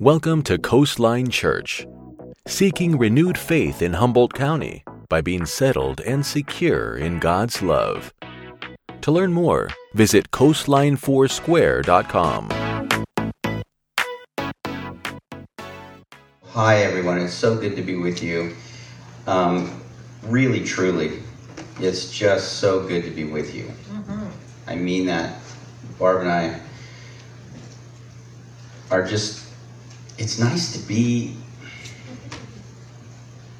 Welcome to Coastline Church, seeking renewed faith in Humboldt County by being settled and secure in God's love. To learn more, visit coastline4square.com. Hi, everyone. It's so good to be with you. Um, really, truly, it's just so good to be with you. I mean that. Barb and I are just, it's nice to be,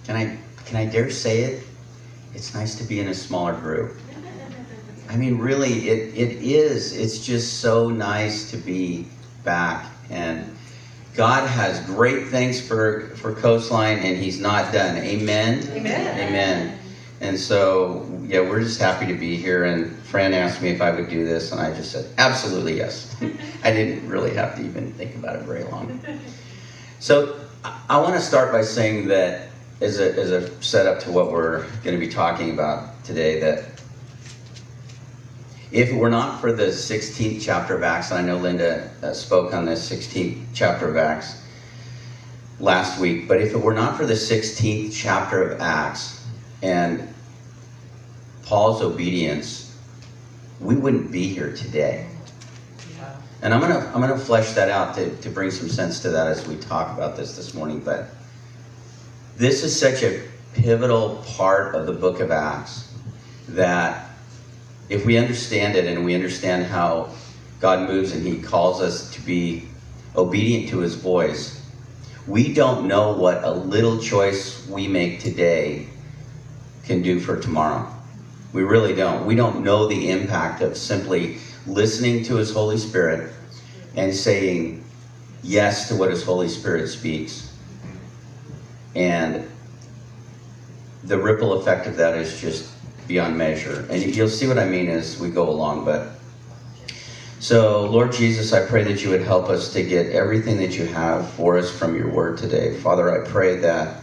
can I, can I dare say it? It's nice to be in a smaller group. I mean, really, it, it is. It's just so nice to be back. And God has great things for, for Coastline, and He's not done. Amen? Amen. Amen. And so, yeah, we're just happy to be here. And Fran asked me if I would do this, and I just said, absolutely yes. I didn't really have to even think about it very long. So, I, want to start by saying that, as a, as a setup to what we're going to be talking about today, that if it were not for the 16th chapter of Acts, and I know Linda uh, spoke on the 16th chapter of Acts last week, but if it were not for the 16th chapter of Acts and Paul's obedience, we wouldn't be here today. And I'm gonna I'm gonna flesh that out to, to bring some sense to that as we talk about this this morning. But this is such a pivotal part of the book of Acts that if we understand it and we understand how God moves and He calls us to be obedient to His voice, we don't know what a little choice we make today can do for tomorrow. We really don't. We don't know the impact of simply listening to His Holy Spirit and saying yes to what His Holy Spirit speaks. And the ripple effect of that is just beyond measure. And you'll see what I mean as we go along. But so, Lord Jesus, I pray that you would help us to get everything that you have for us from your word today. Father, I pray that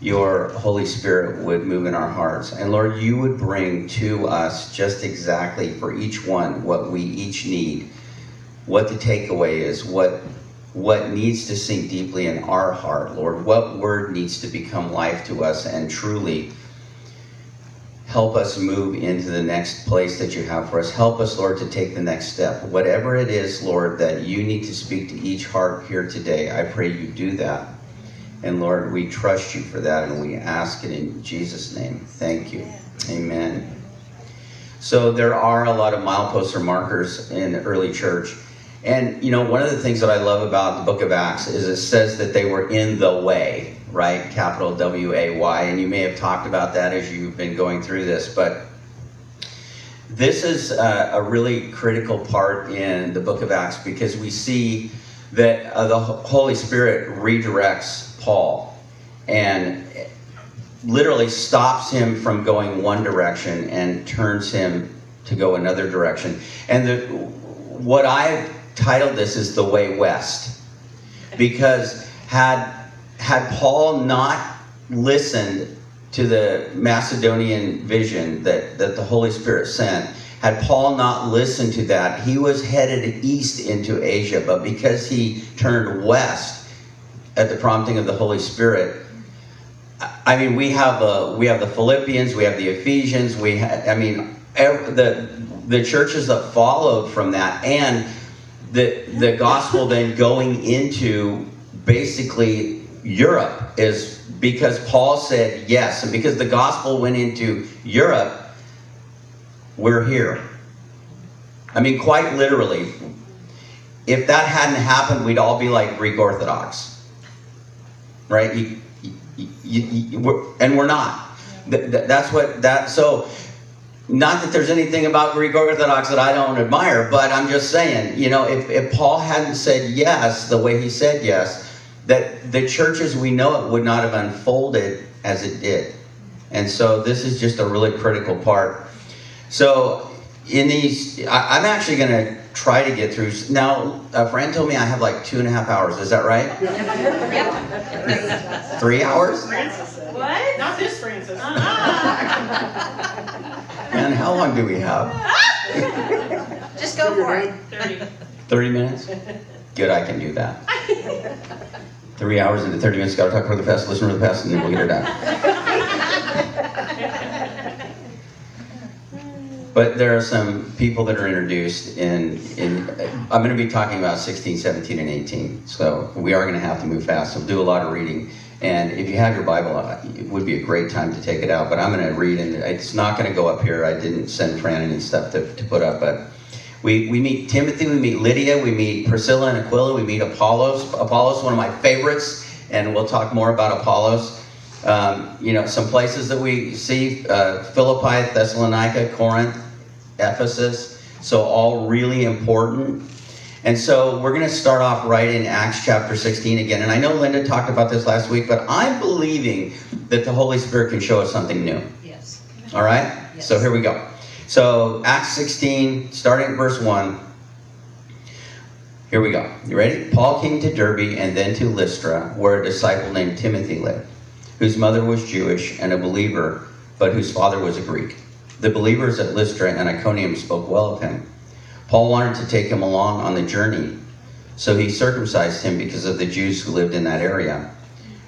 your Holy Spirit would move in our hearts. And Lord, you would bring to us just exactly for each one what we each need, what the takeaway is, what what needs to sink deeply in our heart, Lord. What word needs to become life to us and truly help us move into the next place that you have for us. Help us, Lord, to take the next step. Whatever it is, Lord, that you need to speak to each heart here today, I pray you do that. And Lord, we trust you for that and we ask it in Jesus' name. Thank you. Amen. So there are a lot of mileposts or markers in the early church. And you know, one of the things that I love about the book of Acts is it says that they were in the way, right? Capital W A Y. And you may have talked about that as you've been going through this, but this is a, a really critical part in the book of Acts because we see that uh, the Holy Spirit redirects Paul and literally stops him from going one direction and turns him to go another direction. And the, what I've titled this is the way west because had had Paul not listened to the Macedonian vision that, that the Holy Spirit sent, had Paul not listened to that, he was headed east into Asia. But because he turned west at the prompting of the Holy Spirit, I mean, we have uh, we have the Philippians, we have the Ephesians, we ha- I mean, every, the the churches that followed from that, and the the gospel then going into basically Europe is because Paul said yes, and because the gospel went into Europe, we're here. I mean, quite literally, if that hadn't happened, we'd all be like Greek Orthodox, right? You, you, you, we're, and we're not. Th- th- that's what that. So, not that there's anything about Greek Orthodox that I don't admire, but I'm just saying, you know, if, if Paul hadn't said yes the way he said yes, that the churches we know it would not have unfolded as it did. And so this is just a really critical part. So in these, I, am actually going to try to get through. Now, a friend told me I have like two and a half hours. Is that right? Three hours? Francis. What? Not this Francis. Uh-huh. Man, how long do we have? Just go for it. 30. 30 minutes? Good, I can do that. Three hours into 30 minutes, gotta talk for the past, listen to the past, and then we'll get her done. But there are some people that are introduced in, in I'm going to be talking about 16, 17, and 18. So we are going to have to move fast. So do a lot of reading. And if you have your Bible, uh, it would be a great time to take it out. But I'm going to read, and it's not going to go up here. I didn't send Fran any stuff to, to put up, but we, we meet Timothy, we meet Lydia, we meet Priscilla and Aquila, we meet Apollos. Apollos, one of my favorites, and we'll talk more about Apollos. Um, you know, some places that we see uh, Philippi, Thessalonica, Corinth, Ephesus. So, all really important. And so, we're going to start off right in Acts chapter 16 again. And I know Linda talked about this last week, but I'm believing that the Holy Spirit can show us something new. Yes. All right? Yes. So, here we go. So, Acts 16, starting at verse 1. Here we go. You ready? Paul came to Derbe and then to Lystra, where a disciple named Timothy lived, whose mother was Jewish and a believer, but whose father was a Greek. The believers at Lystra and Iconium spoke well of him. Paul wanted to take him along on the journey, so he circumcised him because of the Jews who lived in that area,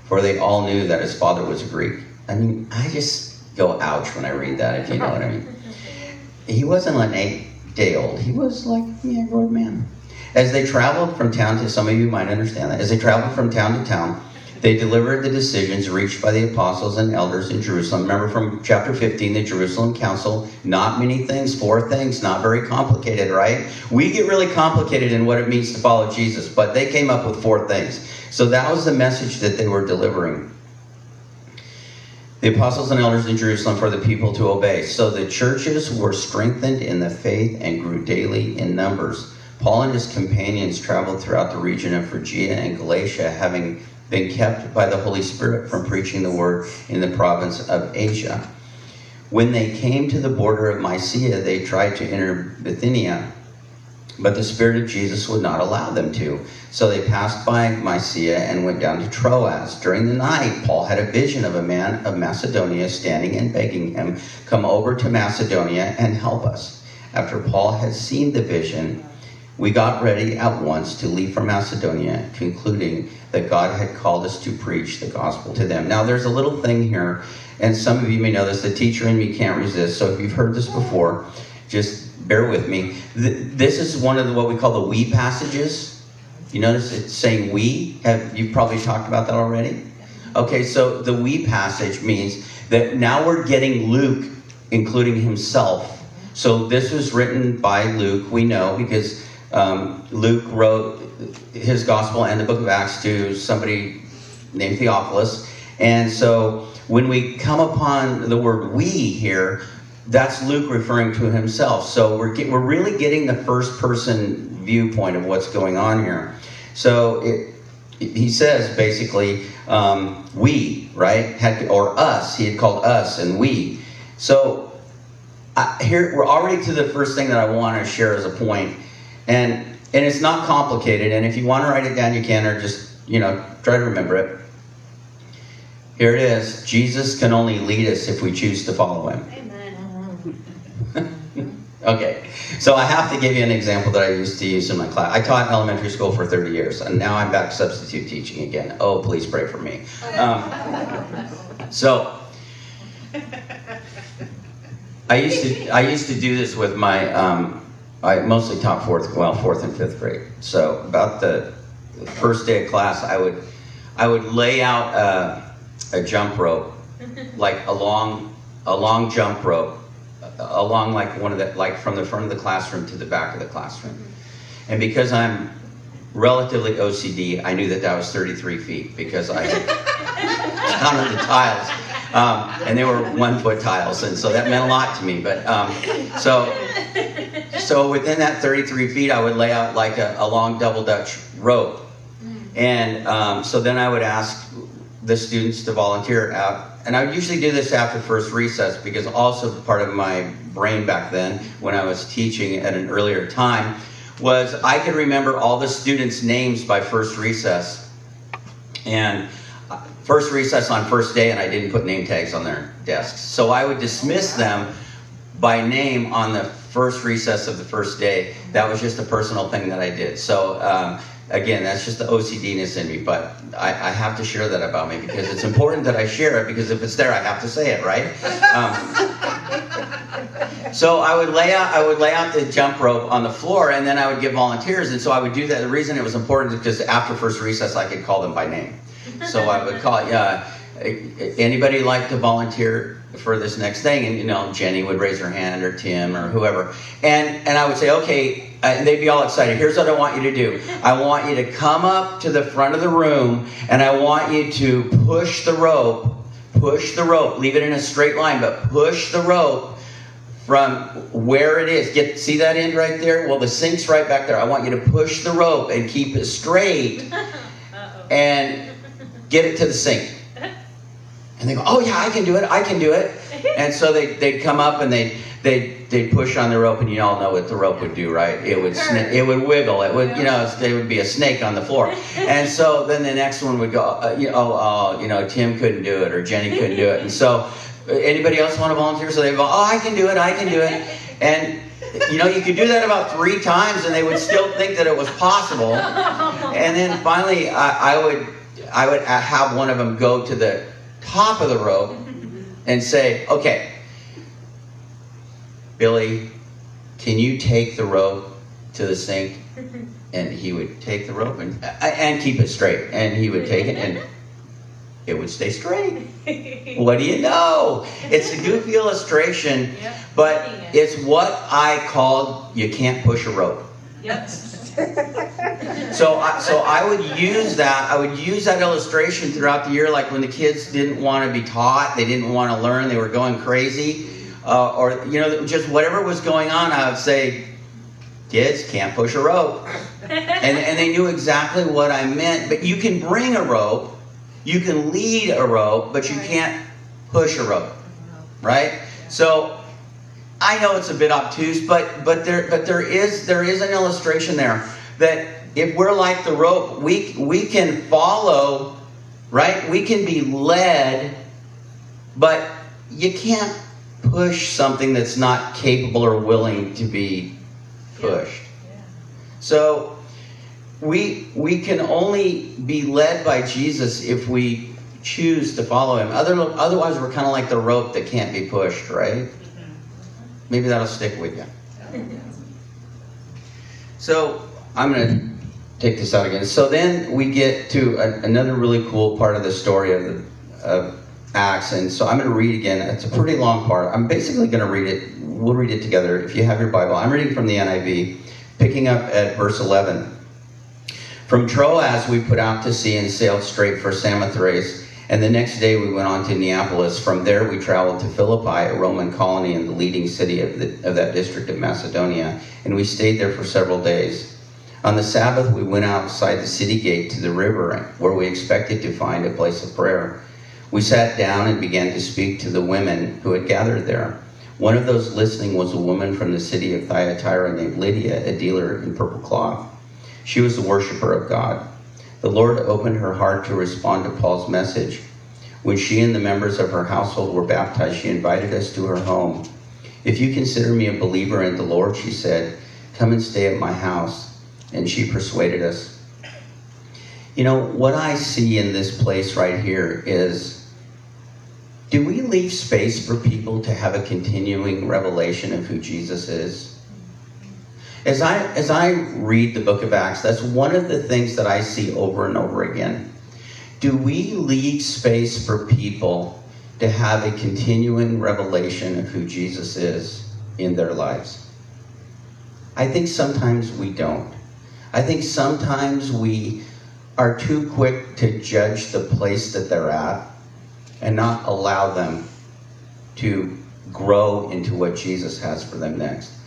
for they all knew that his father was a Greek. I mean, I just go ouch when I read that, if you know what I mean he wasn't an eight day old. He was like me, a grown man. As they traveled from town to, some of you might understand that, as they traveled from town to town, they delivered the decisions reached by the apostles and elders in Jerusalem. Remember from chapter 15, the Jerusalem Council, not many things, four things, not very complicated, right? We get really complicated in what it means to follow Jesus, but they came up with four things. So that was the message that they were delivering the apostles and elders in Jerusalem for the people to obey. So the churches were strengthened in the faith and grew daily in numbers. Paul and his companions traveled throughout the region of Phrygia and Galatia, having been kept by the Holy Spirit from preaching the word in the province of Asia. When they came to the border of Mysia, they tried to enter Bithynia, but the Spirit of Jesus would not allow them to. So they passed by Mysia and went down to Troas. During the night, Paul had a vision of a man of Macedonia standing and begging him, Come over to Macedonia and help us. After Paul had seen the vision, we got ready at once to leave for Macedonia, concluding that God had called us to preach the gospel to them. Now, there's a little thing here, and some of you may know this the teacher in me can't resist. So if you've heard this before, just bear with me. This is one of the, what we call the we passages you notice it's saying we? Have you probably talked about that already? Okay, so the we passage means that now we're getting Luke, including himself. So this was written by Luke, we know, because um, Luke wrote his gospel and the book of Acts to somebody named Theophilus. And so when we come upon the word we here, that's Luke referring to himself. So we're, get, we're really getting the first person viewpoint of what's going on here. So it, he says basically, um, we, right? Had, or us. He had called us and we. So I, here we're already to the first thing that I want to share as a point, and and it's not complicated. And if you want to write it down, you can, or just you know try to remember it. Here it is. Jesus can only lead us if we choose to follow him. Amen. Okay, so I have to give you an example that I used to use in my class. I taught elementary school for 30 years, and now I'm back substitute teaching again. Oh, please pray for me. Um, so, I used to I used to do this with my. Um, I mostly taught fourth, well, fourth and fifth grade. So about the first day of class, I would I would lay out a, a jump rope, like a long a long jump rope along like one of the like from the front of the classroom to the back of the classroom. And because I'm relatively OCD, I knew that that was 33 feet because I counted the tiles, um, and they were one foot tiles, and so that meant a lot to me. But um, so so within that 33 feet, I would lay out like a, a long double dutch rope, and um, so then I would ask the students to volunteer out and I would usually do this after first recess because also part of my brain back then when I was teaching at an earlier time was I could remember all the students' names by first recess. And uh, first recess on first day, and I didn't put name tags on their desks. So I would dismiss them by name on the first recess of the first day. That was just a personal thing that I did. So um, again, that's just the OCDness in me, but I, I, have to share that about me because it's important that I share it because if it's there, I have to say it, right? Um, so I would lay out, I would lay out the jump rope on the floor, and then I would give volunteers, and so I would do that. The reason it was important is because after first recess, I could call them by name. So I would call, uh, anybody like to volunteer for this next thing. And you know jenny would raise her hand or tim or whoever. And and i would say okay uh, and they'd be all excited. Here's what i want you to do. I want you to come up to the front of the room and i want you to push the rope push the rope leave it in a straight line but push the rope from where it is. Get see that end right there? Well the sink's right back there. I want you to push the rope and keep it straight and get it to the sink and they go, oh yeah, I can do it, I can do it. and so they, they'd come up and they'd, they'd, they'd push on the rope and you all know what the rope would do, right? It would, sna- it would wiggle, it would, you know, there would be a snake on the floor. And so then the next one would go, uh, you know, oh, uh, you know, Tim couldn't do it or Jenny couldn't do it. And so uh, anybody else want to volunteer? So they go, oh, I can do it, I can do it. And you know, you could do that about three times and they would still think that it was possible. And then finally, I, I would I would have one of them go to the top of the rope and say, okay, Billy, can you take the rope to the sink? And he would take the rope and, and keep it straight. And he would take it and it would stay straight. what do you know? It's a goofy illustration, but it's what I called you can't push a rope. Yep. so, I, so I would use that. I would use that illustration throughout the year, like when the kids didn't want to be taught, they didn't want to learn, they were going crazy, uh, or you know, just whatever was going on. I would say, kids can't push a rope, and and they knew exactly what I meant. But you can bring a rope, you can lead a rope, but you can't push a rope, right? So I know it's a bit obtuse, but but there but there is there is an illustration there that if we're like the rope, we we can follow, right? We can be led, but you can't push something that's not capable or willing to be pushed. Yeah. Yeah. So we we can only be led by Jesus if we choose to follow him. Other, otherwise, we're kind of like the rope that can't be pushed, right? Maybe that'll stick with you. So I'm going to take this out again. So then we get to a, another really cool part of the story of, the, of Acts. And so I'm going to read again. It's a pretty long part. I'm basically going to read it. We'll read it together if you have your Bible. I'm reading from the NIV, picking up at verse 11. From Troas we put out to sea and sailed straight for Samothrace and the next day we went on to Neapolis. From there we traveled to Philippi, a Roman colony in the leading city of, the, of that district of Macedonia, and we stayed there for several days. On the Sabbath we went outside the city gate to the river, where we expected to find a place of prayer. We sat down and began to speak to the women who had gathered there. One of those listening was a woman from the city of Thyatira named Lydia, a dealer in purple cloth. She was a worshiper of God. The Lord opened her heart to respond to Paul's message. When she and the members of her household were baptized, she invited us to her home. If you consider me a believer in the Lord, she said, come and stay at my house. And she persuaded us. You know, what I see in this place right here is do we leave space for people to have a continuing revelation of who Jesus is? As I, as I read the book of Acts, that's one of the things that I see over and over again. Do we leave space for people to have a continuing revelation of who Jesus is in their lives? I think sometimes we don't. I think sometimes we are too quick to judge the place that they're at and not allow them to grow into what Jesus has for them next.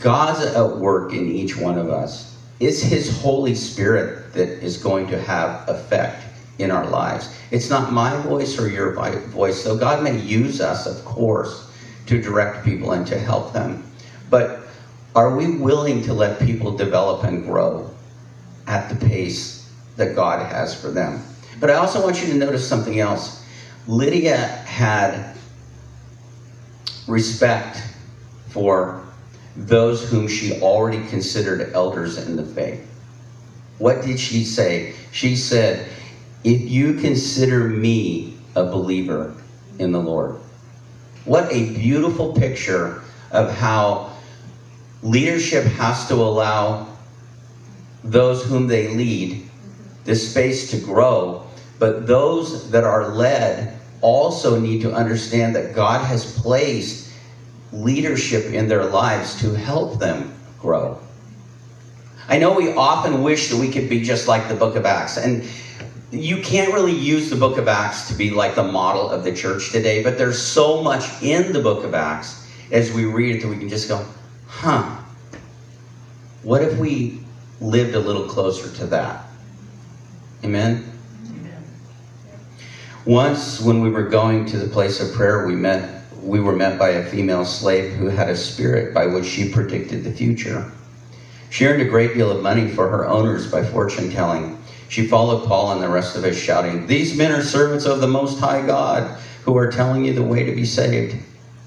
God's at work in each one of us. It's His Holy Spirit that is going to have effect in our lives. It's not my voice or your voice. So God may use us, of course, to direct people and to help them. But are we willing to let people develop and grow at the pace that God has for them? But I also want you to notice something else. Lydia had respect for those whom she already considered elders in the faith. What did she say? She said, If you consider me a believer in the Lord. What a beautiful picture of how leadership has to allow those whom they lead the space to grow, but those that are led also need to understand that God has placed leadership in their lives to help them grow. I know we often wish that we could be just like the book of Acts, and you can't really use the book of Acts to be like the model of the church today, but there's so much in the book of Acts as we read it that we can just go, huh, what if we lived a little closer to that? Amen? Once, when we were going to the place of prayer, we met. We were met by a female slave who had a spirit by which she predicted the future. She earned a great deal of money for her owners by fortune telling. She followed Paul and the rest of us, shouting, These men are servants of the Most High God who are telling you the way to be saved.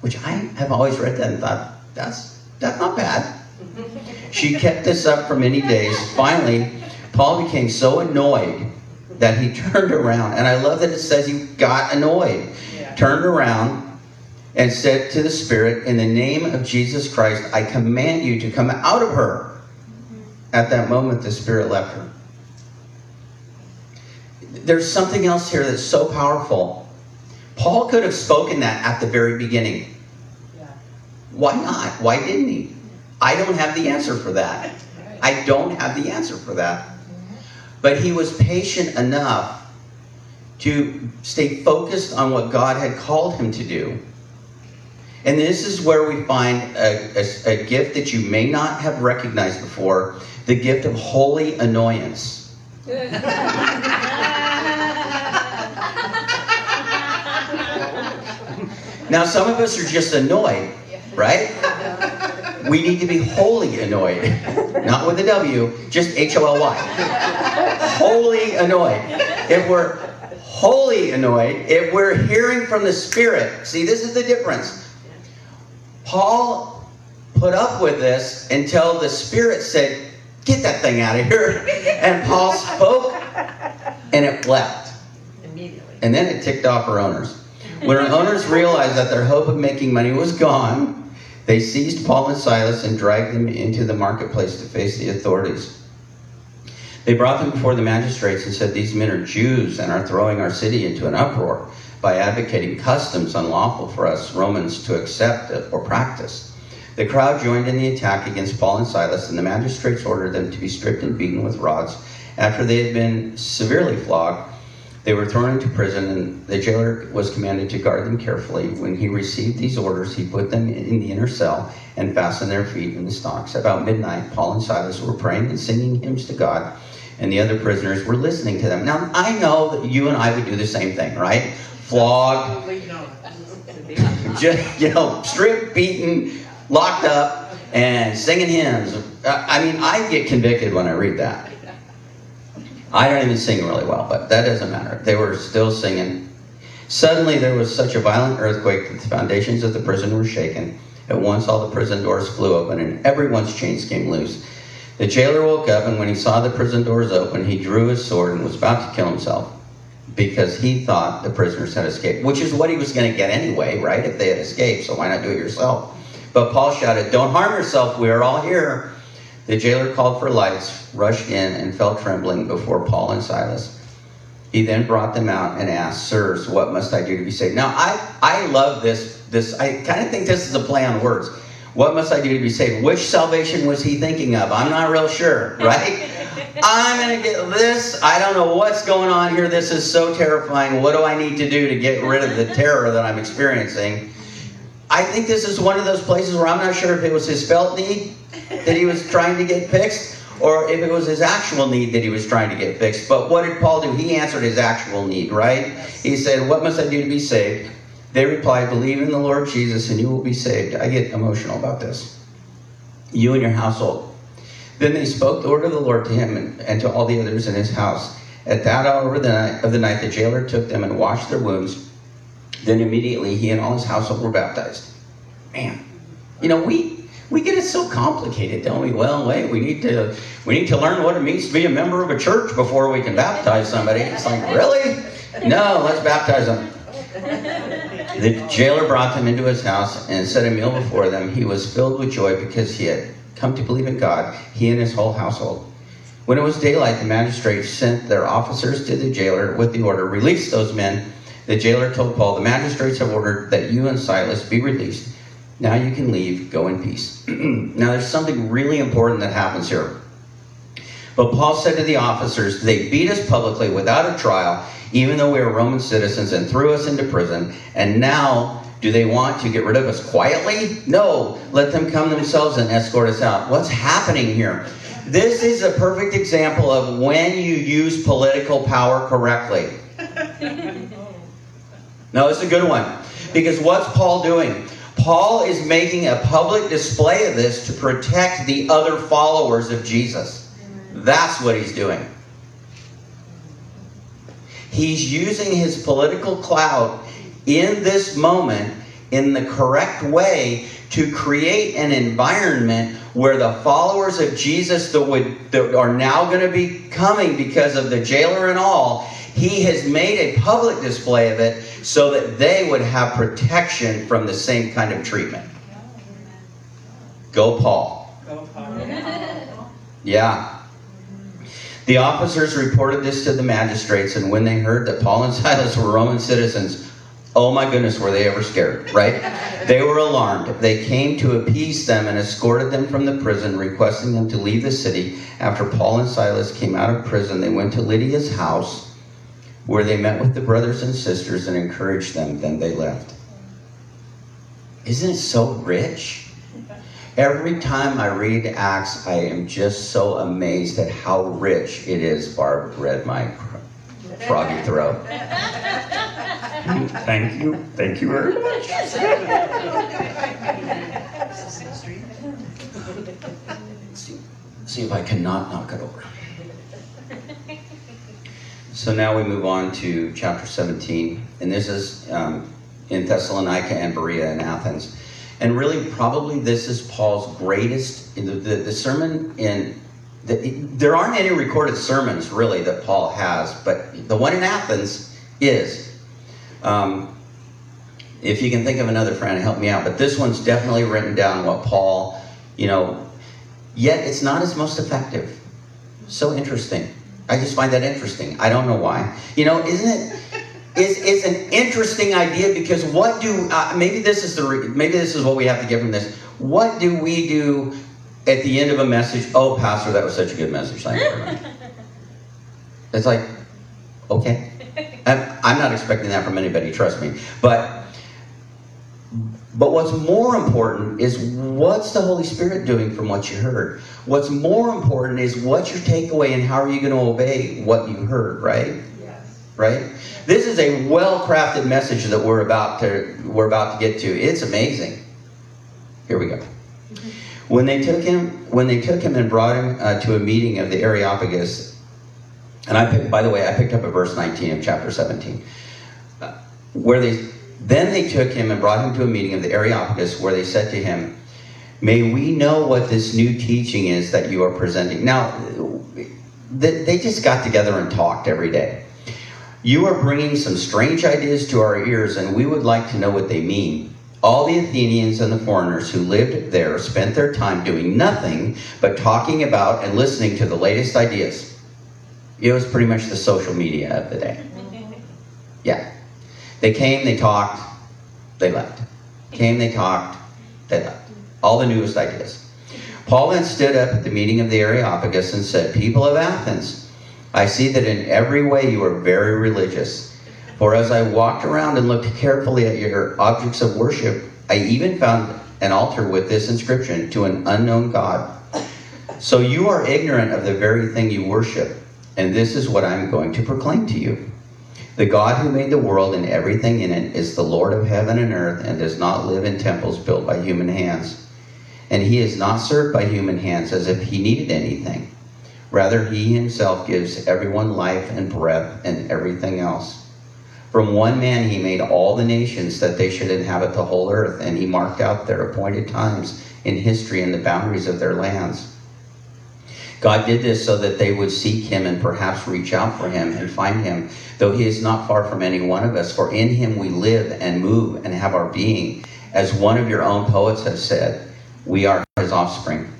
Which I have always read that and thought, that's, that's not bad. She kept this up for many days. Finally, Paul became so annoyed that he turned around. And I love that it says he got annoyed. Yeah. Turned around and said to the Spirit, In the name of Jesus Christ, I command you to come out of her. At that moment, the Spirit left her. There's something else here that's so powerful. Paul could have spoken that at the very beginning. Why not? Why didn't he? I don't have the answer for that. I don't have the answer for that. But he was patient enough to stay focused on what God had called him to do. And this is where we find a, a, a, gift that you may not have recognized before the gift of holy annoyance. now, some of us are just annoyed, right? We need to be holy annoyed. Not with a W, just H O L Y. Holy annoyed. If we're holy annoyed, if we're hearing from the Spirit, see, this is the difference. Paul put up with this until the Spirit said, Get that thing out of here. And Paul spoke, and it left. Immediately. And then it ticked off her owners. When her owners realized that their hope of making money was gone, they seized Paul and Silas and dragged them into the marketplace to face the authorities. They brought them before the magistrates and said, These men are Jews and are throwing our city into an uproar by advocating customs unlawful for us Romans to accept or practice. The crowd joined in the attack against Paul and Silas, and the magistrates ordered them to be stripped and beaten with rods. After they had been severely flogged, they were thrown into prison, and the jailer was commanded to guard them carefully. When he received these orders, he put them in the inner cell and fastened their feet in the stocks. About midnight, Paul and Silas were praying and singing hymns to God, and the other prisoners were listening to them. Now, I know that you and I would do the same thing, right? Flog, just, you know, stripped, beaten, locked up, and singing hymns. Uh, I mean, I get convicted when I read that. I don't even sing really well, but that doesn't matter. They were still singing. Suddenly, there was such a violent earthquake that the foundations of the prison were shaken. At once, all the prison doors flew open, and everyone's chains came loose. The jailer woke up, and when he saw the prison doors open, he drew his sword and was about to kill himself because he thought the prisoners had escaped, which is what he was going to get anyway, right? If they had escaped, so why not do it yourself? But Paul shouted, Don't harm yourself, we are all here. The jailer called for lights, rushed in, and fell trembling before Paul and Silas. He then brought them out and asked, Sirs, what must I do to be saved? Now, I, I love this. This I kind of think this is a play on words. What must I do to be saved? Which salvation was he thinking of? I'm not real sure, right? I'm going to get this. I don't know what's going on here. This is so terrifying. What do I need to do to get rid of the terror that I'm experiencing? I think this is one of those places where I'm not sure if it was his felt need that he was trying to get fixed or if it was his actual need that he was trying to get fixed. But what did Paul do? He answered his actual need, right? He said, What must I do to be saved? They replied, Believe in the Lord Jesus and you will be saved. I get emotional about this. You and your household. Then they spoke the word of the Lord to him and, and to all the others in his house. At that hour of the, night, of the night, the jailer took them and washed their wounds. Then immediately he and all his household were baptized. Man, you know, we We get it so complicated, don't we? Well, wait, we need to we need to learn what it means to be a member of a church before we can baptize somebody. It's like, really? No, let's baptize them. The jailer brought them into his house and set a meal before them. He was filled with joy because he had come to believe in God, he and his whole household. When it was daylight, the magistrates sent their officers to the jailer with the order release those men. The jailer told Paul, The magistrates have ordered that you and Silas be released. Now you can leave, go in peace. now there's something really important that happens here. But Paul said to the officers, They beat us publicly without a trial, even though we are Roman citizens, and threw us into prison. And now, do they want to get rid of us quietly? No, let them come themselves and escort us out. What's happening here? This is a perfect example of when you use political power correctly. No, it's a good one. Because what's Paul doing? Paul is making a public display of this to protect the other followers of Jesus. That's what he's doing. He's using his political clout in this moment in the correct way to create an environment where the followers of Jesus that, would, that are now going to be coming because of the jailer and all, he has made a public display of it so that they would have protection from the same kind of treatment. Go, Paul. Go, Paul. Yeah. The officers reported this to the magistrates, and when they heard that Paul and Silas were Roman citizens, oh my goodness, were they ever scared, right? they were alarmed. They came to appease them and escorted them from the prison, requesting them to leave the city. After Paul and Silas came out of prison, they went to Lydia's house where they met with the brothers and sisters and encouraged them. Then they left. Isn't it so rich? Every time I read Acts, I am just so amazed at how rich it is. Barb read my froggy throat. Thank you. Thank you very much. see, see if I cannot knock it over. So now we move on to chapter 17, and this is um, in Thessalonica and Berea and Athens. And really, probably this is Paul's greatest, the, the, the sermon in, the, there aren't any recorded sermons really that Paul has, but the one in Athens is. Um, if you can think of another friend, help me out. But this one's definitely written down what Paul, you know, yet it's not his most effective. So interesting. I just find that interesting. I don't know why. You know, isn't it? It's, it's an interesting idea because what do uh, maybe this is the maybe this is what we have to get from this. What do we do at the end of a message? Oh, pastor, that was such a good message. Thank you very much. It's like, okay, I'm not expecting that from anybody. Trust me, but but what's more important is what's the Holy Spirit doing from what you heard? What's more important is what's your takeaway and how are you going to obey what you heard, right? Yes. Right? This is a well-crafted message that we're about to we're about to get to. It's amazing. Here we go. When they took him, when they took him and brought him uh, to a meeting of the Areopagus, and I picked, by the way, I picked up at verse 19 of chapter 17, uh, where they then they took him and brought him to a meeting of the Areopagus where they said to him, May we know what this new teaching is that you are presenting. Now, they just got together and talked every day. You are bringing some strange ideas to our ears, and we would like to know what they mean. All the Athenians and the foreigners who lived there spent their time doing nothing but talking about and listening to the latest ideas. It was pretty much the social media of the day. Yeah. They came, they talked, they left. Came, they talked, they left. All the newest ideas. Paul then stood up at the meeting of the Areopagus and said, People of Athens, I see that in every way you are very religious. For as I walked around and looked carefully at your objects of worship, I even found an altar with this inscription to an unknown God. So you are ignorant of the very thing you worship, and this is what I'm going to proclaim to you. The God who made the world and everything in it is the Lord of heaven and earth and does not live in temples built by human hands. And he is not served by human hands as if he needed anything. Rather, he himself gives everyone life and breath and everything else. From one man he made all the nations that they should inhabit the whole earth, and he marked out their appointed times in history and the boundaries of their lands. God did this so that they would seek him and perhaps reach out for him and find him, though he is not far from any one of us. For in him we live and move and have our being. As one of your own poets has said, we are his offspring.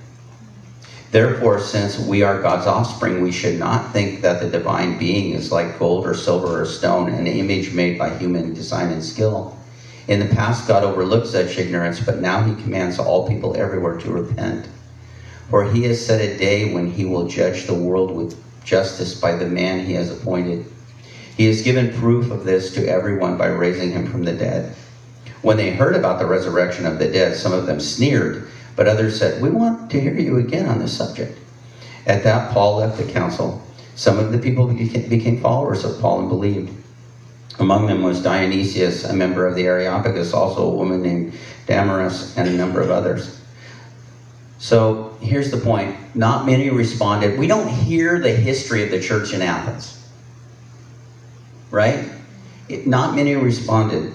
Therefore, since we are God's offspring, we should not think that the divine being is like gold or silver or stone, an image made by human design and skill. In the past, God overlooked such ignorance, but now he commands all people everywhere to repent. For he has set a day when he will judge the world with justice by the man he has appointed. He has given proof of this to everyone by raising him from the dead. When they heard about the resurrection of the dead, some of them sneered, but others said, We want to hear you again on this subject. At that, Paul left the council. Some of the people became followers of Paul and believed. Among them was Dionysius, a member of the Areopagus, also a woman named Damaris, and a number of others. So here's the point not many responded. We don't hear the history of the church in Athens, right? It, not many responded.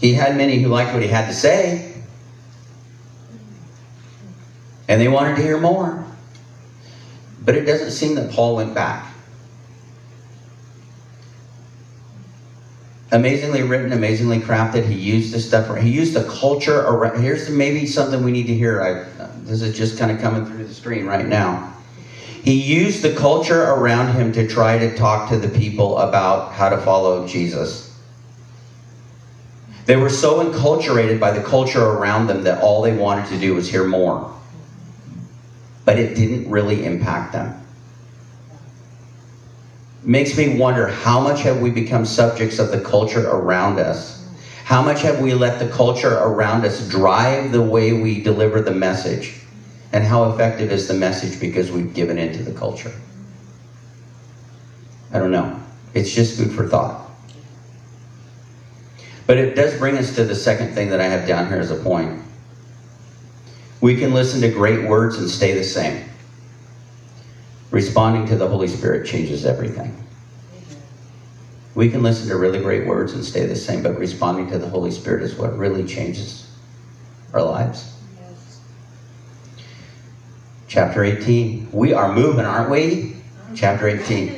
He had many who liked what he had to say, and they wanted to hear more. But it doesn't seem that Paul went back. Amazingly written, amazingly crafted. He used the stuff. He used the culture around. Here's maybe something we need to hear. I, this is just kind of coming through the screen right now. He used the culture around him to try to talk to the people about how to follow Jesus. They were so enculturated by the culture around them that all they wanted to do was hear more. But it didn't really impact them makes me wonder how much have we become subjects of the culture around us? How much have we let the culture around us drive the way we deliver the message? And how effective is the message because we've given in to the culture? I don't know. It's just food for thought. But it does bring us to the second thing that I have down here as a point. We can listen to great words and stay the same. Responding to the Holy Spirit changes everything. We can listen to really great words and stay the same, but responding to the Holy Spirit is what really changes our lives. Yes. Chapter 18. We are moving, aren't we? Chapter 18.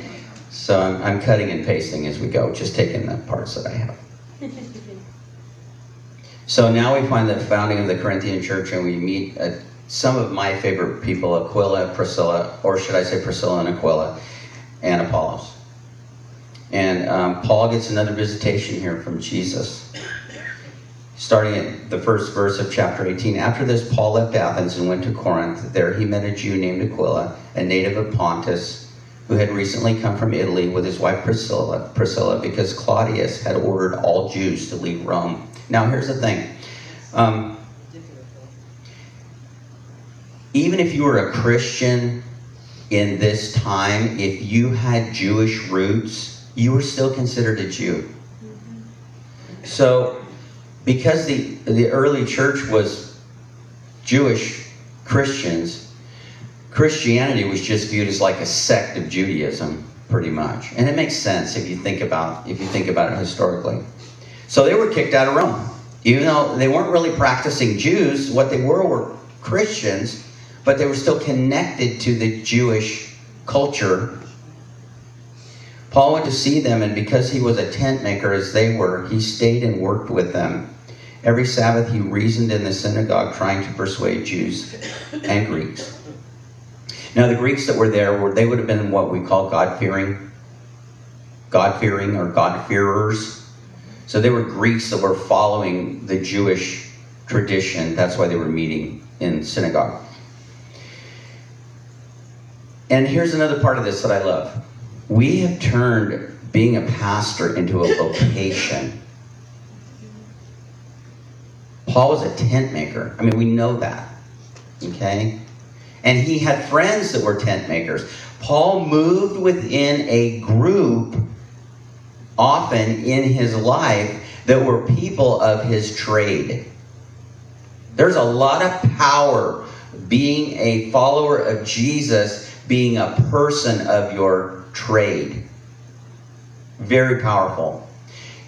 So I'm, I'm cutting and pasting as we go, just taking the parts that I have. So now we find the founding of the Corinthian church and we meet a some of my favorite people Aquila, Priscilla, or should I say Priscilla and Aquila, and Apollos. And um, Paul gets another visitation here from Jesus. Starting at the first verse of chapter 18. After this, Paul left Athens and went to Corinth. There he met a Jew named Aquila, a native of Pontus, who had recently come from Italy with his wife Priscilla, Priscilla because Claudius had ordered all Jews to leave Rome. Now, here's the thing. Um, even if you were a Christian in this time, if you had Jewish roots, you were still considered a Jew. So, because the, the early church was Jewish Christians, Christianity was just viewed as like a sect of Judaism, pretty much. And it makes sense if you think about if you think about it historically. So they were kicked out of Rome. Even though they weren't really practicing Jews, what they were were Christians but they were still connected to the Jewish culture. Paul went to see them, and because he was a tent maker as they were, he stayed and worked with them. Every Sabbath he reasoned in the synagogue, trying to persuade Jews and Greeks. Now, the Greeks that were there were they would have been what we call God-fearing, God-fearing or God-fearers. So they were Greeks that were following the Jewish tradition. That's why they were meeting in synagogue. And here's another part of this that I love. We have turned being a pastor into a vocation. Paul was a tent maker. I mean, we know that. Okay? And he had friends that were tent makers. Paul moved within a group, often in his life, that were people of his trade. There's a lot of power being a follower of Jesus being a person of your trade. Very powerful.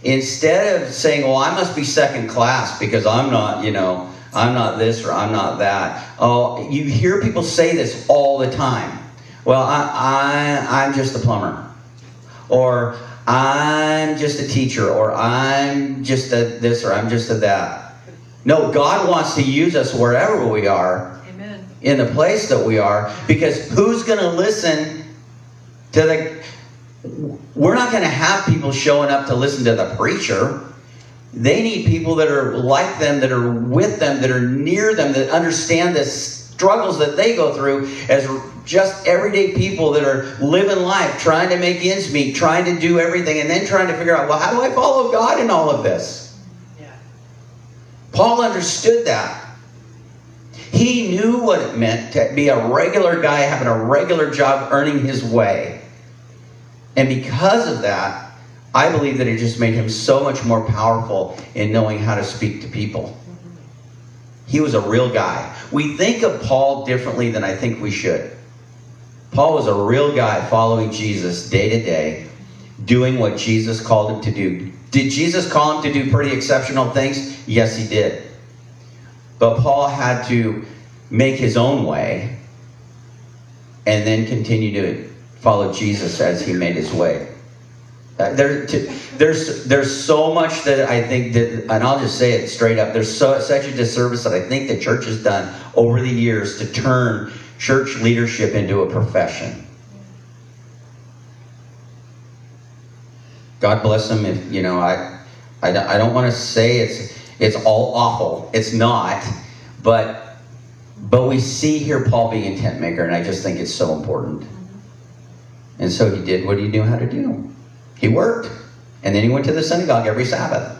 instead of saying, well, I must be second class because I'm not, you know, I'm not this or I'm not that. Oh, you hear people say this all the time. Well, I, I, I'm just a plumber. Or I'm just a teacher. Or I'm just a this or I'm just a that. No, God wants to use us wherever we are. In the place that we are. Because who's going to listen to the we're not going to have people showing up to listen to the preacher. They need people that are like them, that are with them, that are near them, that understand the struggles that they go through as just everyday people that are living life, trying to make ends meet, trying to do everything, and then trying to figure out, well, how do I follow God in all of this? Yeah. Paul understood that. He knew what it meant to be a regular guy having a regular job, earning his way. And because of that, I believe that it just made him so much more powerful in knowing how to speak to people. He was a real guy. We think of Paul differently than I think we should. Paul was a real guy following Jesus day to day, doing what Jesus called him to do. Did Jesus call him to do pretty exceptional things? Yes, he did. But Paul had to make his own way and then continue to follow Jesus as he made his way. Uh, there, to, there's there's so much that I think that, and I'll just say it straight up. There's so such a disservice that I think the church has done over the years to turn church leadership into a profession. God bless them. If you know, I, I, I don't want to say it's it's all awful. It's not, but but we see here Paul being a tent maker, and I just think it's so important. And so he did what he knew how to do. He worked. And then he went to the synagogue every Sabbath.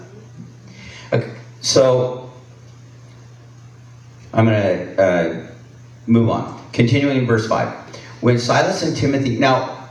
Okay, so I'm going to uh, move on. Continuing in verse 5. When Silas and Timothy, now,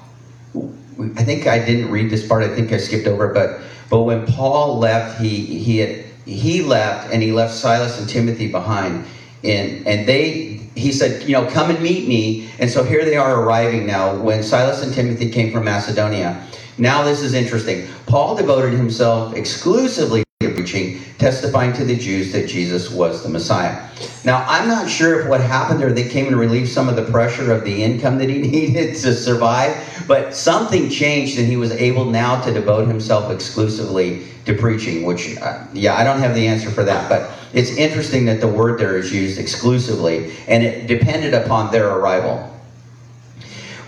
I think I didn't read this part, I think I skipped over it, but, but when Paul left, he, he, had, he left and he left Silas and Timothy behind. And, and they he said, you know, come and meet me. And so here they are arriving now when Silas and Timothy came from Macedonia. Now this is interesting. Paul devoted himself exclusively preaching, testifying to the Jews that Jesus was the Messiah. Now, I'm not sure if what happened there, they came and relieved some of the pressure of the income that he needed to survive, but something changed and he was able now to devote himself exclusively to preaching, which, uh, yeah, I don't have the answer for that, but it's interesting that the word there is used exclusively, and it depended upon their arrival.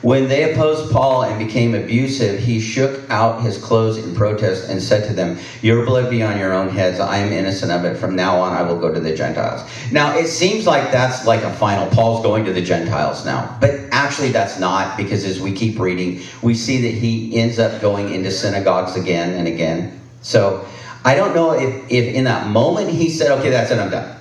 When they opposed Paul and became abusive, he shook out his clothes in protest and said to them, Your blood be on your own heads. I am innocent of it. From now on, I will go to the Gentiles. Now, it seems like that's like a final. Paul's going to the Gentiles now. But actually, that's not, because as we keep reading, we see that he ends up going into synagogues again and again. So I don't know if, if in that moment he said, okay, that's it, I'm done.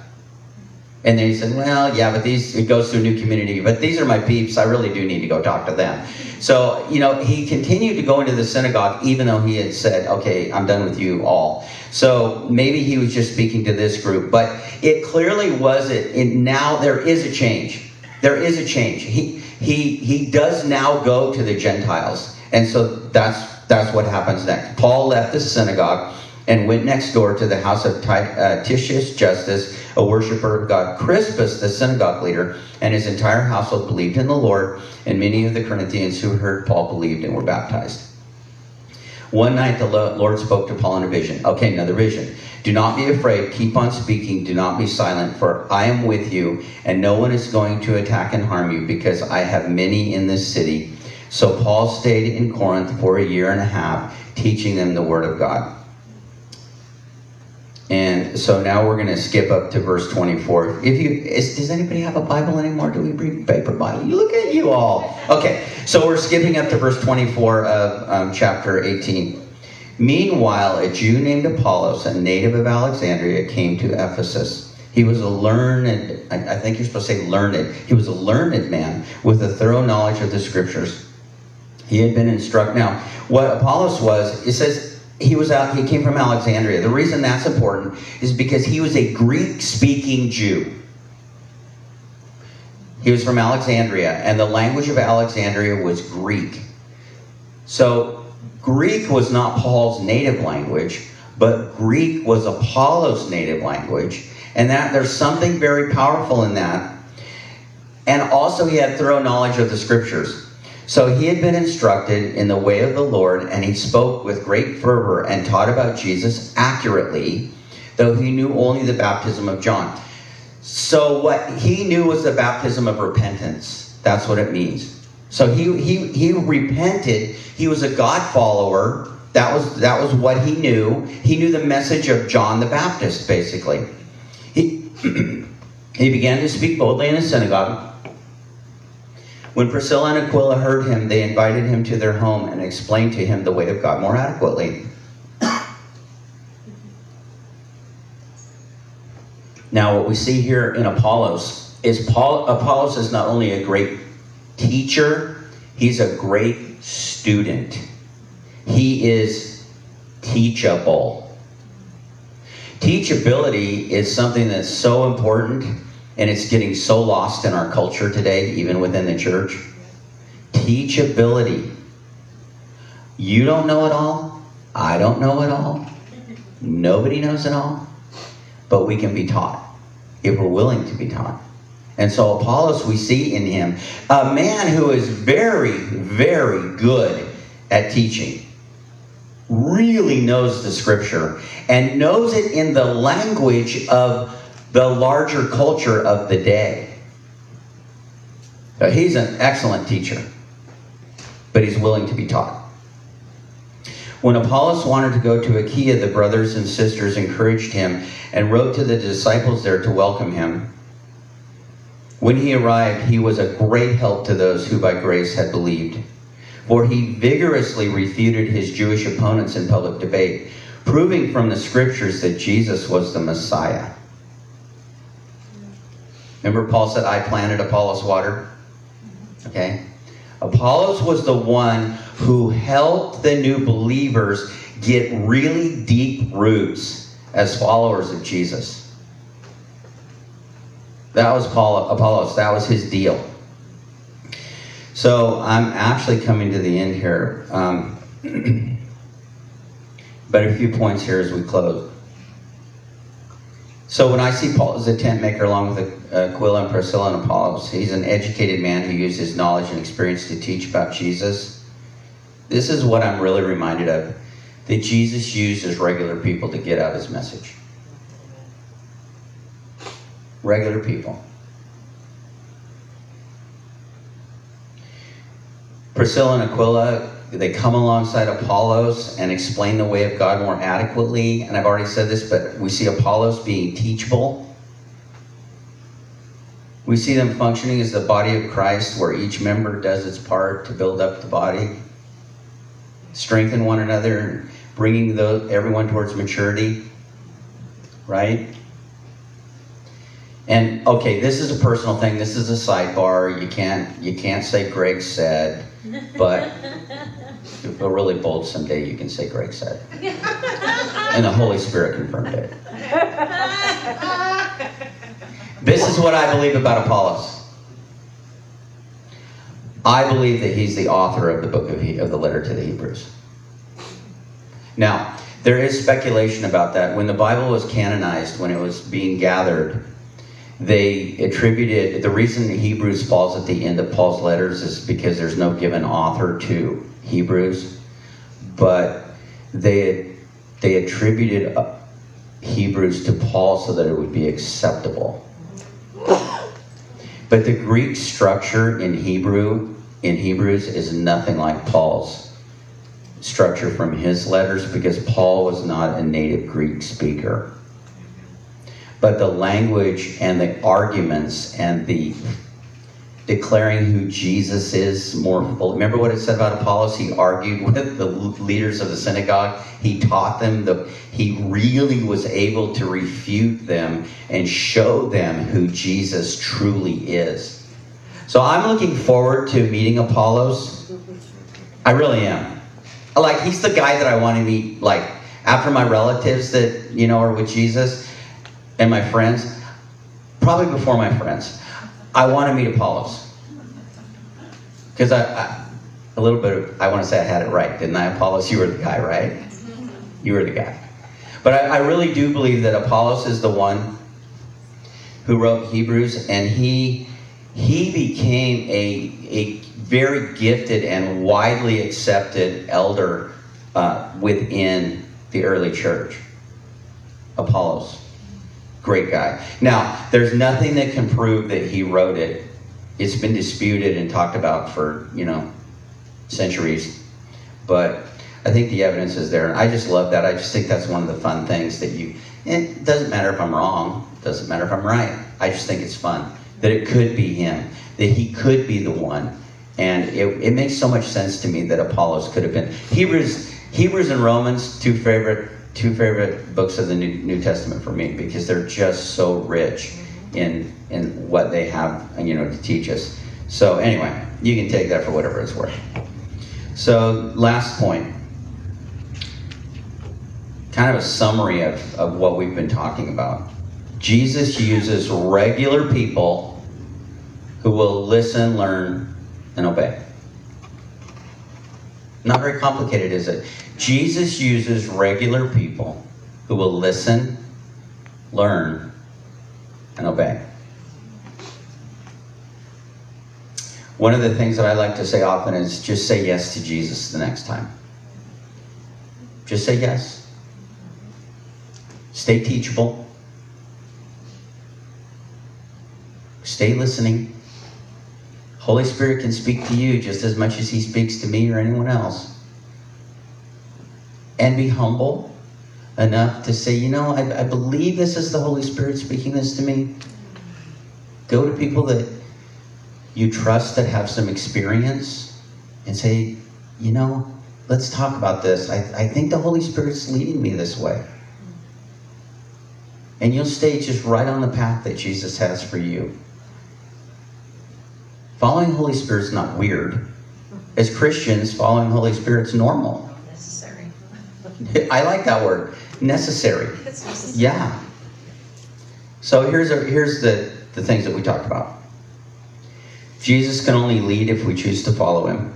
And then he said, well, yeah, but these, it goes to a new community, but these are my peeps. I really do need to go talk to them. So, you know, he continued to go into the synagogue even though he had said, okay, I'm done with you all. So maybe he was just speaking to this group, but it clearly was it. And now there is a change. There is a change. He, he, he does now go to the Gentiles. And so that's, that's what happens next. Paul left the synagogue and went next door to the house of uh, Titius Justus, a worshiper of God. Crispus, the synagogue leader, and his entire household believed in the Lord, and many of the Corinthians who heard Paul believed and were baptized. One night the Lord spoke to Paul in a vision. Okay, another vision. Do not be afraid. Keep on speaking. Do not be silent, for I am with you, and no one is going to attack and harm you, because I have many in this city. So Paul stayed in Corinth for a year and a half, teaching them the word of God. And so now we're going to skip up to verse 24. If you is, does anybody have a Bible anymore? Do we bring paper Bible? Look at you all. Okay, so we're skipping up to verse 24 of um, chapter 18. Meanwhile, a Jew named Apollos, a native of Alexandria, came to Ephesus. He was a learned, I think you're supposed to say learned. He was a learned man with a thorough knowledge of the scriptures. He had been instructed. Now, what Apollos was, it says he was out he came from alexandria the reason that's important is because he was a greek speaking jew he was from alexandria and the language of alexandria was greek so greek was not paul's native language but Greek was Apollos' native language, and that there's something very powerful in that. And also, he had thorough knowledge of the scriptures. So he had been instructed in the way of the Lord, and he spoke with great fervor and taught about Jesus accurately, though he knew only the baptism of John. So what he knew was the baptism of repentance. That's what it means. So he he he repented. He was a God follower. That was that was what he knew. He knew the message of John the Baptist, basically. He he began to speak boldly in the synagogue. When Priscilla and Aquila heard him, they invited him to their home and explained to him the way of God more adequately. Now, what we see here in Apollos is Paul, Apollos is not only a great teacher, he's a great student. He is teachable. Teachability is something that's so important and it's getting so lost in our culture today, even within the church. Teachability. You don't know it all. I don't know it all. Nobody knows it all. But we can be taught if we're willing to be taught. And so, Apollos, we see in him a man who is very, very good at teaching, really knows the scripture, and knows it in the language of the larger culture of the day. He's an excellent teacher, but he's willing to be taught. When Apollos wanted to go to Achaia, the brothers and sisters encouraged him and wrote to the disciples there to welcome him. When he arrived, he was a great help to those who by grace had believed, for he vigorously refuted his Jewish opponents in public debate, proving from the scriptures that Jesus was the Messiah. Remember, Paul said, I planted, Apollos watered? Okay? Apollos was the one who helped the new believers get really deep roots as followers of Jesus. That was Paul, Apollos. That was his deal. So I'm actually coming to the end here. Um, but a few points here as we close. So when I see Paul as a tent maker along with uh, Aquila and Priscilla and Apollos, he's an educated man who used his knowledge and experience to teach about Jesus. This is what I'm really reminded of that Jesus used as regular people to get out his message. Regular people. Priscilla and Aquila they come alongside Apollos and explain the way of God more adequately. And I've already said this, but we see Apollos being teachable. We see them functioning as the body of Christ, where each member does its part to build up the body, strengthen one another, bringing the, everyone towards maturity. Right? And okay, this is a personal thing. This is a sidebar. You can't you can't say Greg said, but if feel really bold someday, you can say Greg said. And the Holy Spirit confirmed it. This is what I believe about Apollos. I believe that he's the author of the book of, he- of the letter to the Hebrews. Now, there is speculation about that. When the Bible was canonized, when it was being gathered, they attributed the reason Hebrews falls at the end of Paul's letters is because there's no given author to Hebrews, but they they attributed uh, Hebrews to Paul so that it would be acceptable. But the Greek structure in Hebrew in Hebrews is nothing like Paul's structure from his letters because Paul was not a native Greek speaker. But the language and the arguments and the declaring who Jesus is more full. Remember what it said about Apollos? He argued with the leaders of the synagogue. He taught them the he really was able to refute them and show them who Jesus truly is. So I'm looking forward to meeting Apollos. I really am. Like he's the guy that I want to meet like after my relatives that, you know, are with Jesus and my friends. Probably before my friends. I want to meet Apollos. Because I, I, a little bit, of, I want to say I had it right, didn't I, Apollos? You were the guy, right? You were the guy. But I, I really do believe that Apollos is the one who wrote Hebrews, and he he became a a very gifted and widely accepted elder uh, within the early church. Apollos, great guy. Now, there's nothing that can prove that he wrote it. It's been disputed and talked about for you know centuries, but I think the evidence is there. And I just love that. I just think that's one of the fun things that you. It doesn't matter if I'm wrong. It doesn't matter if I'm right. I just think it's fun that it could be him. That he could be the one. And it, it makes so much sense to me that Apollos could have been. Hebrews, Hebrews and Romans, two favorite two favorite books of the New, New Testament for me because they're just so rich in in what they have you know to teach us. So anyway, you can take that for whatever it's worth. So last point kind of a summary of, of what we've been talking about. Jesus uses regular people who will listen, learn, and obey. Not very complicated, is it? Jesus uses regular people who will listen, learn, and obey. One of the things that I like to say often is just say yes to Jesus the next time. Just say yes. Stay teachable. Stay listening. Holy Spirit can speak to you just as much as He speaks to me or anyone else. And be humble enough to say, you know, I, I believe this is the Holy Spirit speaking this to me. Go to people that you trust that have some experience and say, you know, let's talk about this. I, I think the Holy Spirit's leading me this way and you'll stay just right on the path that Jesus has for you. Following Holy Spirit's not weird. As Christians, following Holy Spirit's normal. Necessary. I like that word. Necessary. It's necessary. Yeah. So here's a, here's the, the things that we talked about. Jesus can only lead if we choose to follow him.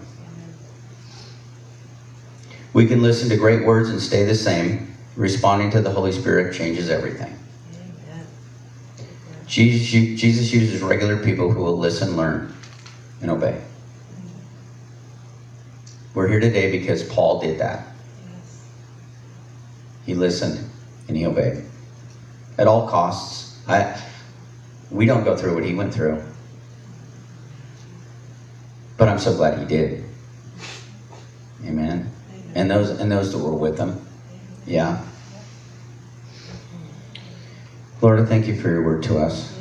We can listen to great words and stay the same. Responding to the Holy Spirit changes everything. Amen. Jesus, Jesus uses regular people who will listen, learn, and obey. We're here today because Paul did that. He listened and he obeyed. At all costs. I, we don't go through what he went through. But I'm so glad he did. Amen. And those and those that were with him. Yeah. Lord, I thank you for your word to us.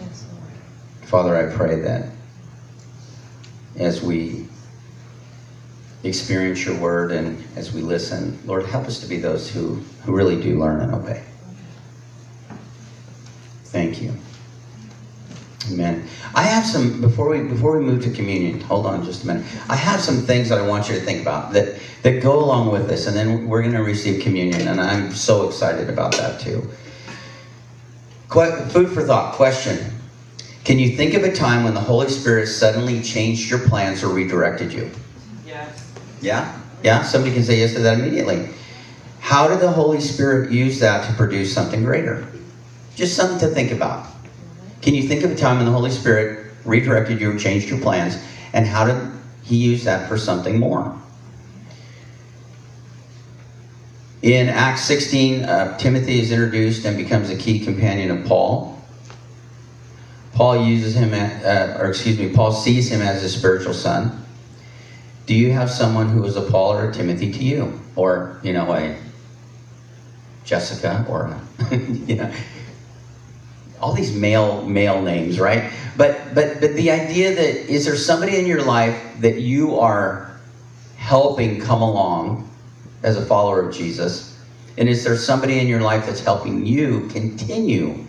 Father, I pray that as we experience your word and as we listen, Lord, help us to be those who, who really do learn and obey. Thank you. Amen. I have some before we before we move to communion. Hold on just a minute. I have some things that I want you to think about that that go along with this, and then we're going to receive communion, and I'm so excited about that too. Que- food for thought. Question: Can you think of a time when the Holy Spirit suddenly changed your plans or redirected you? Yes. Yeah, yeah. Somebody can say yes to that immediately. How did the Holy Spirit use that to produce something greater? Just something to think about. Can you think of a time when the Holy Spirit redirected you or changed your plans, and how did He use that for something more? In Acts 16, uh, Timothy is introduced and becomes a key companion of Paul. Paul uses him, at, uh, or excuse me, Paul sees him as his spiritual son. Do you have someone who is a Paul or a Timothy to you, or you know a Jessica, or you know, all these male male names, right? But but but the idea that is there somebody in your life that you are helping come along as a follower of Jesus? And is there somebody in your life that's helping you continue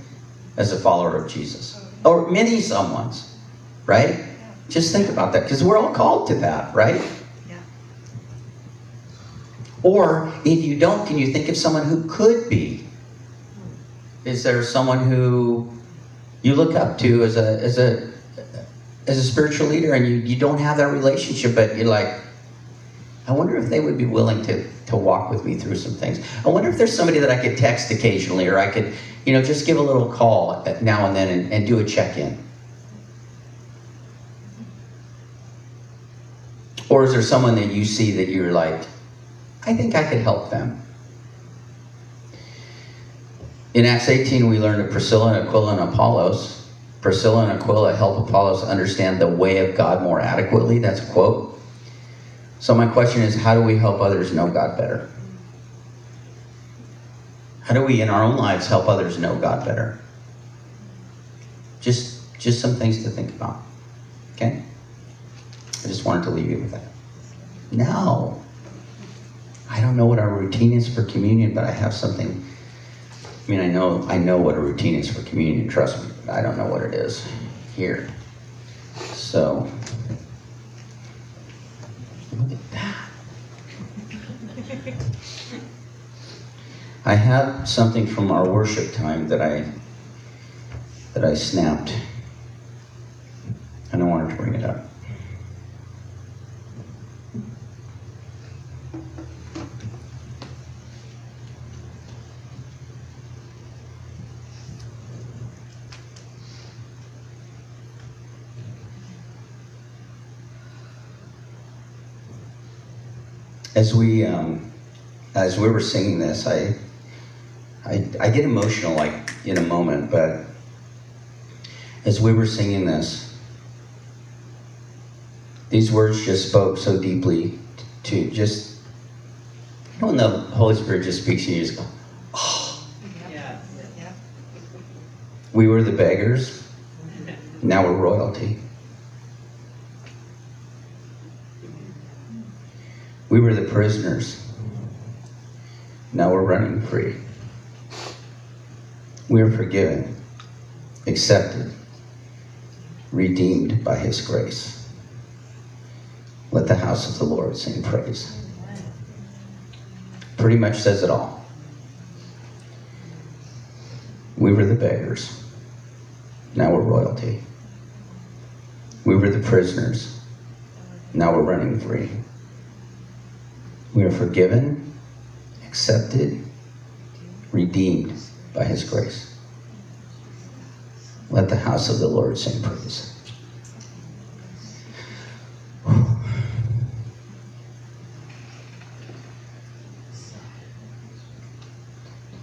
as a follower of Jesus? Or many someone's, right? Just think about that because we're all called to that, right? Yeah. Or if you don't, can you think of someone who could be? Is there someone who you look up to as a as a as a spiritual leader and you, you don't have that relationship, but you're like, I wonder if they would be willing to, to walk with me through some things. I wonder if there's somebody that I could text occasionally or I could, you know, just give a little call now and then and, and do a check in. Or is there someone that you see that you're like, I think I could help them? In Acts 18, we learned that Priscilla and Aquila and Apollos, Priscilla and Aquila help Apollos understand the way of God more adequately. That's a quote. So my question is, how do we help others know God better? How do we in our own lives help others know God better? Just just some things to think about. Okay? I just wanted to leave you with that. Now, I don't know what our routine is for communion, but I have something. I mean, I know I know what a routine is for communion. Trust me, I don't know what it is here. So look at that. I have something from our worship time that I that I snapped, and I wanted to bring it up. As we um, as we were singing this, I, I I get emotional like in a moment, but as we were singing this, these words just spoke so deeply to just you know when the Holy Spirit just speaks to you, you just go, oh. Yeah. Yeah. We were the beggars, now we're royalty. We were the prisoners. Now we're running free. We are forgiven, accepted, redeemed by His grace. Let the house of the Lord sing praise. Pretty much says it all. We were the beggars. Now we're royalty. We were the prisoners. Now we're running free. We are forgiven, accepted, redeemed by His grace. Let the house of the Lord sing praise.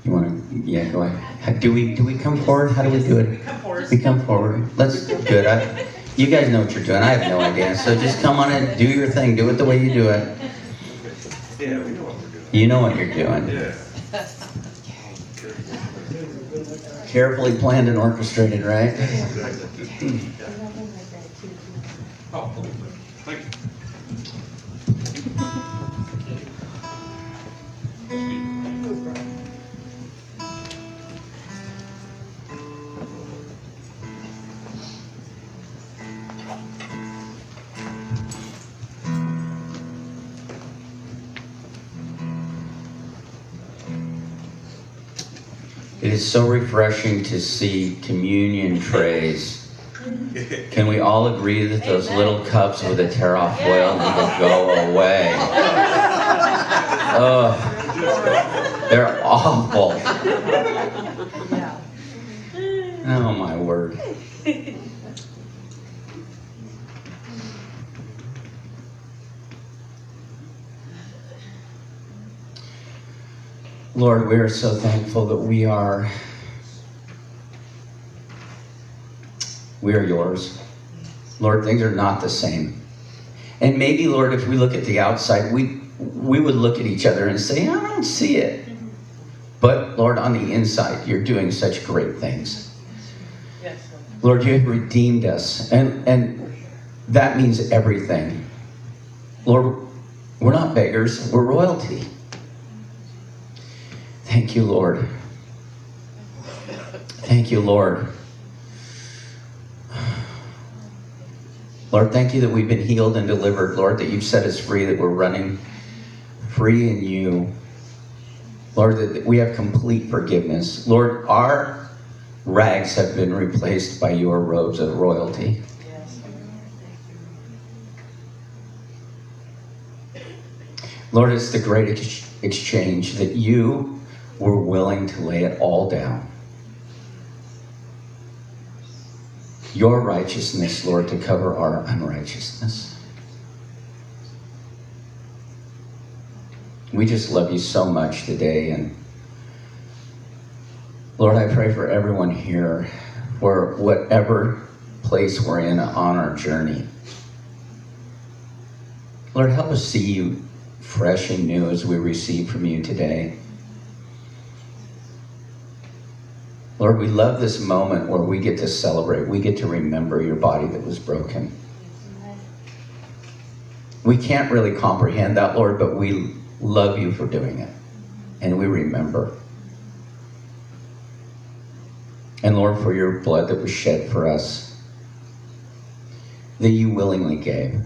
You want to? Yeah, go ahead. Do we do we come forward? How do we do it? Come forward. We come forward. Let's good. I, you guys know what you're doing. I have no idea. So just come on and do your thing. Do it the way you do it. Yeah, we know what we're doing. You know what you're doing. Yeah. Carefully planned and orchestrated, right? Oh, is so refreshing to see communion trays. Can we all agree that those little cups with the tear off foil need to go away? Ugh, they're awful. Yeah. Oh my word. Lord, we are so thankful that we are we are yours. Lord, things are not the same. And maybe, Lord, if we look at the outside, we we would look at each other and say, I don't see it. But Lord, on the inside, you're doing such great things. Yes. Lord, you have redeemed us. And, and that means everything. Lord, we're not beggars, we're royalty. Thank you, Lord. Thank you, Lord. Lord, thank you that we've been healed and delivered. Lord, that you've set us free, that we're running free in you. Lord, that we have complete forgiveness. Lord, our rags have been replaced by your robes of royalty. Lord, it's the great ex- exchange that you were willing to lay it all down. Your righteousness, Lord, to cover our unrighteousness. We just love you so much today. And Lord, I pray for everyone here, for whatever place we're in on our journey. Lord, help us see you fresh and new as we receive from you today. Lord, we love this moment where we get to celebrate. We get to remember your body that was broken. We can't really comprehend that, Lord, but we love you for doing it. And we remember. And Lord, for your blood that was shed for us, that you willingly gave.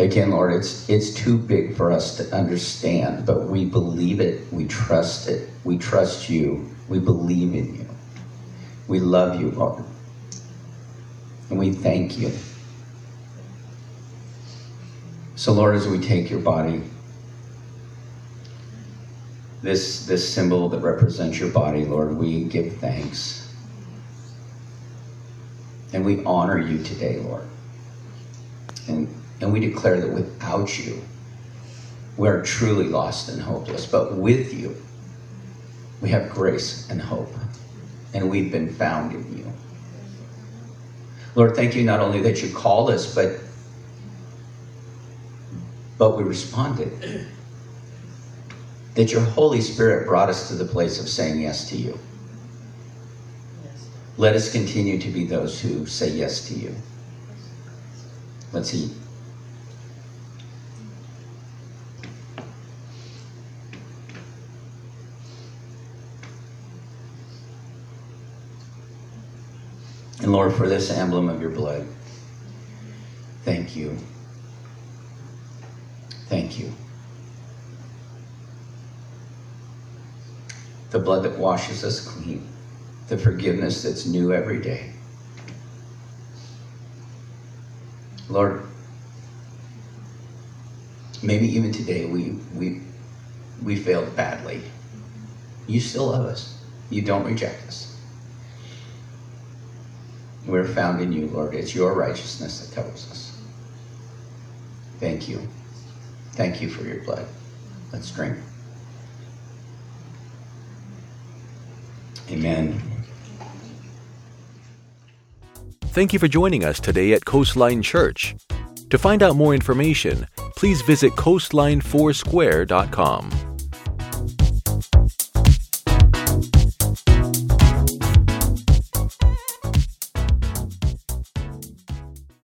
Again, Lord, it's it's too big for us to understand, but we believe it, we trust it, we trust you, we believe in you. We love you, Lord. And we thank you. So, Lord, as we take your body, this, this symbol that represents your body, Lord, we give thanks. And we honor you today, Lord. And, and we declare that without you, we are truly lost and hopeless. But with you, we have grace and hope. And we've been found in you. Lord, thank you not only that you called us, but but we responded. That your Holy Spirit brought us to the place of saying yes to you. Let us continue to be those who say yes to you. Let's eat. And Lord, for this emblem of your blood, thank you. Thank you. The blood that washes us clean, the forgiveness that's new every day. Lord, maybe even today we, we, we failed badly. You still love us. You don't reject us. We're found in you, Lord. It's your righteousness that covers us. Thank you. Thank you for your blood. Let's drink. Amen. Thank you for joining us today at Coastline Church. To find out more information, please visit coastline4square.com.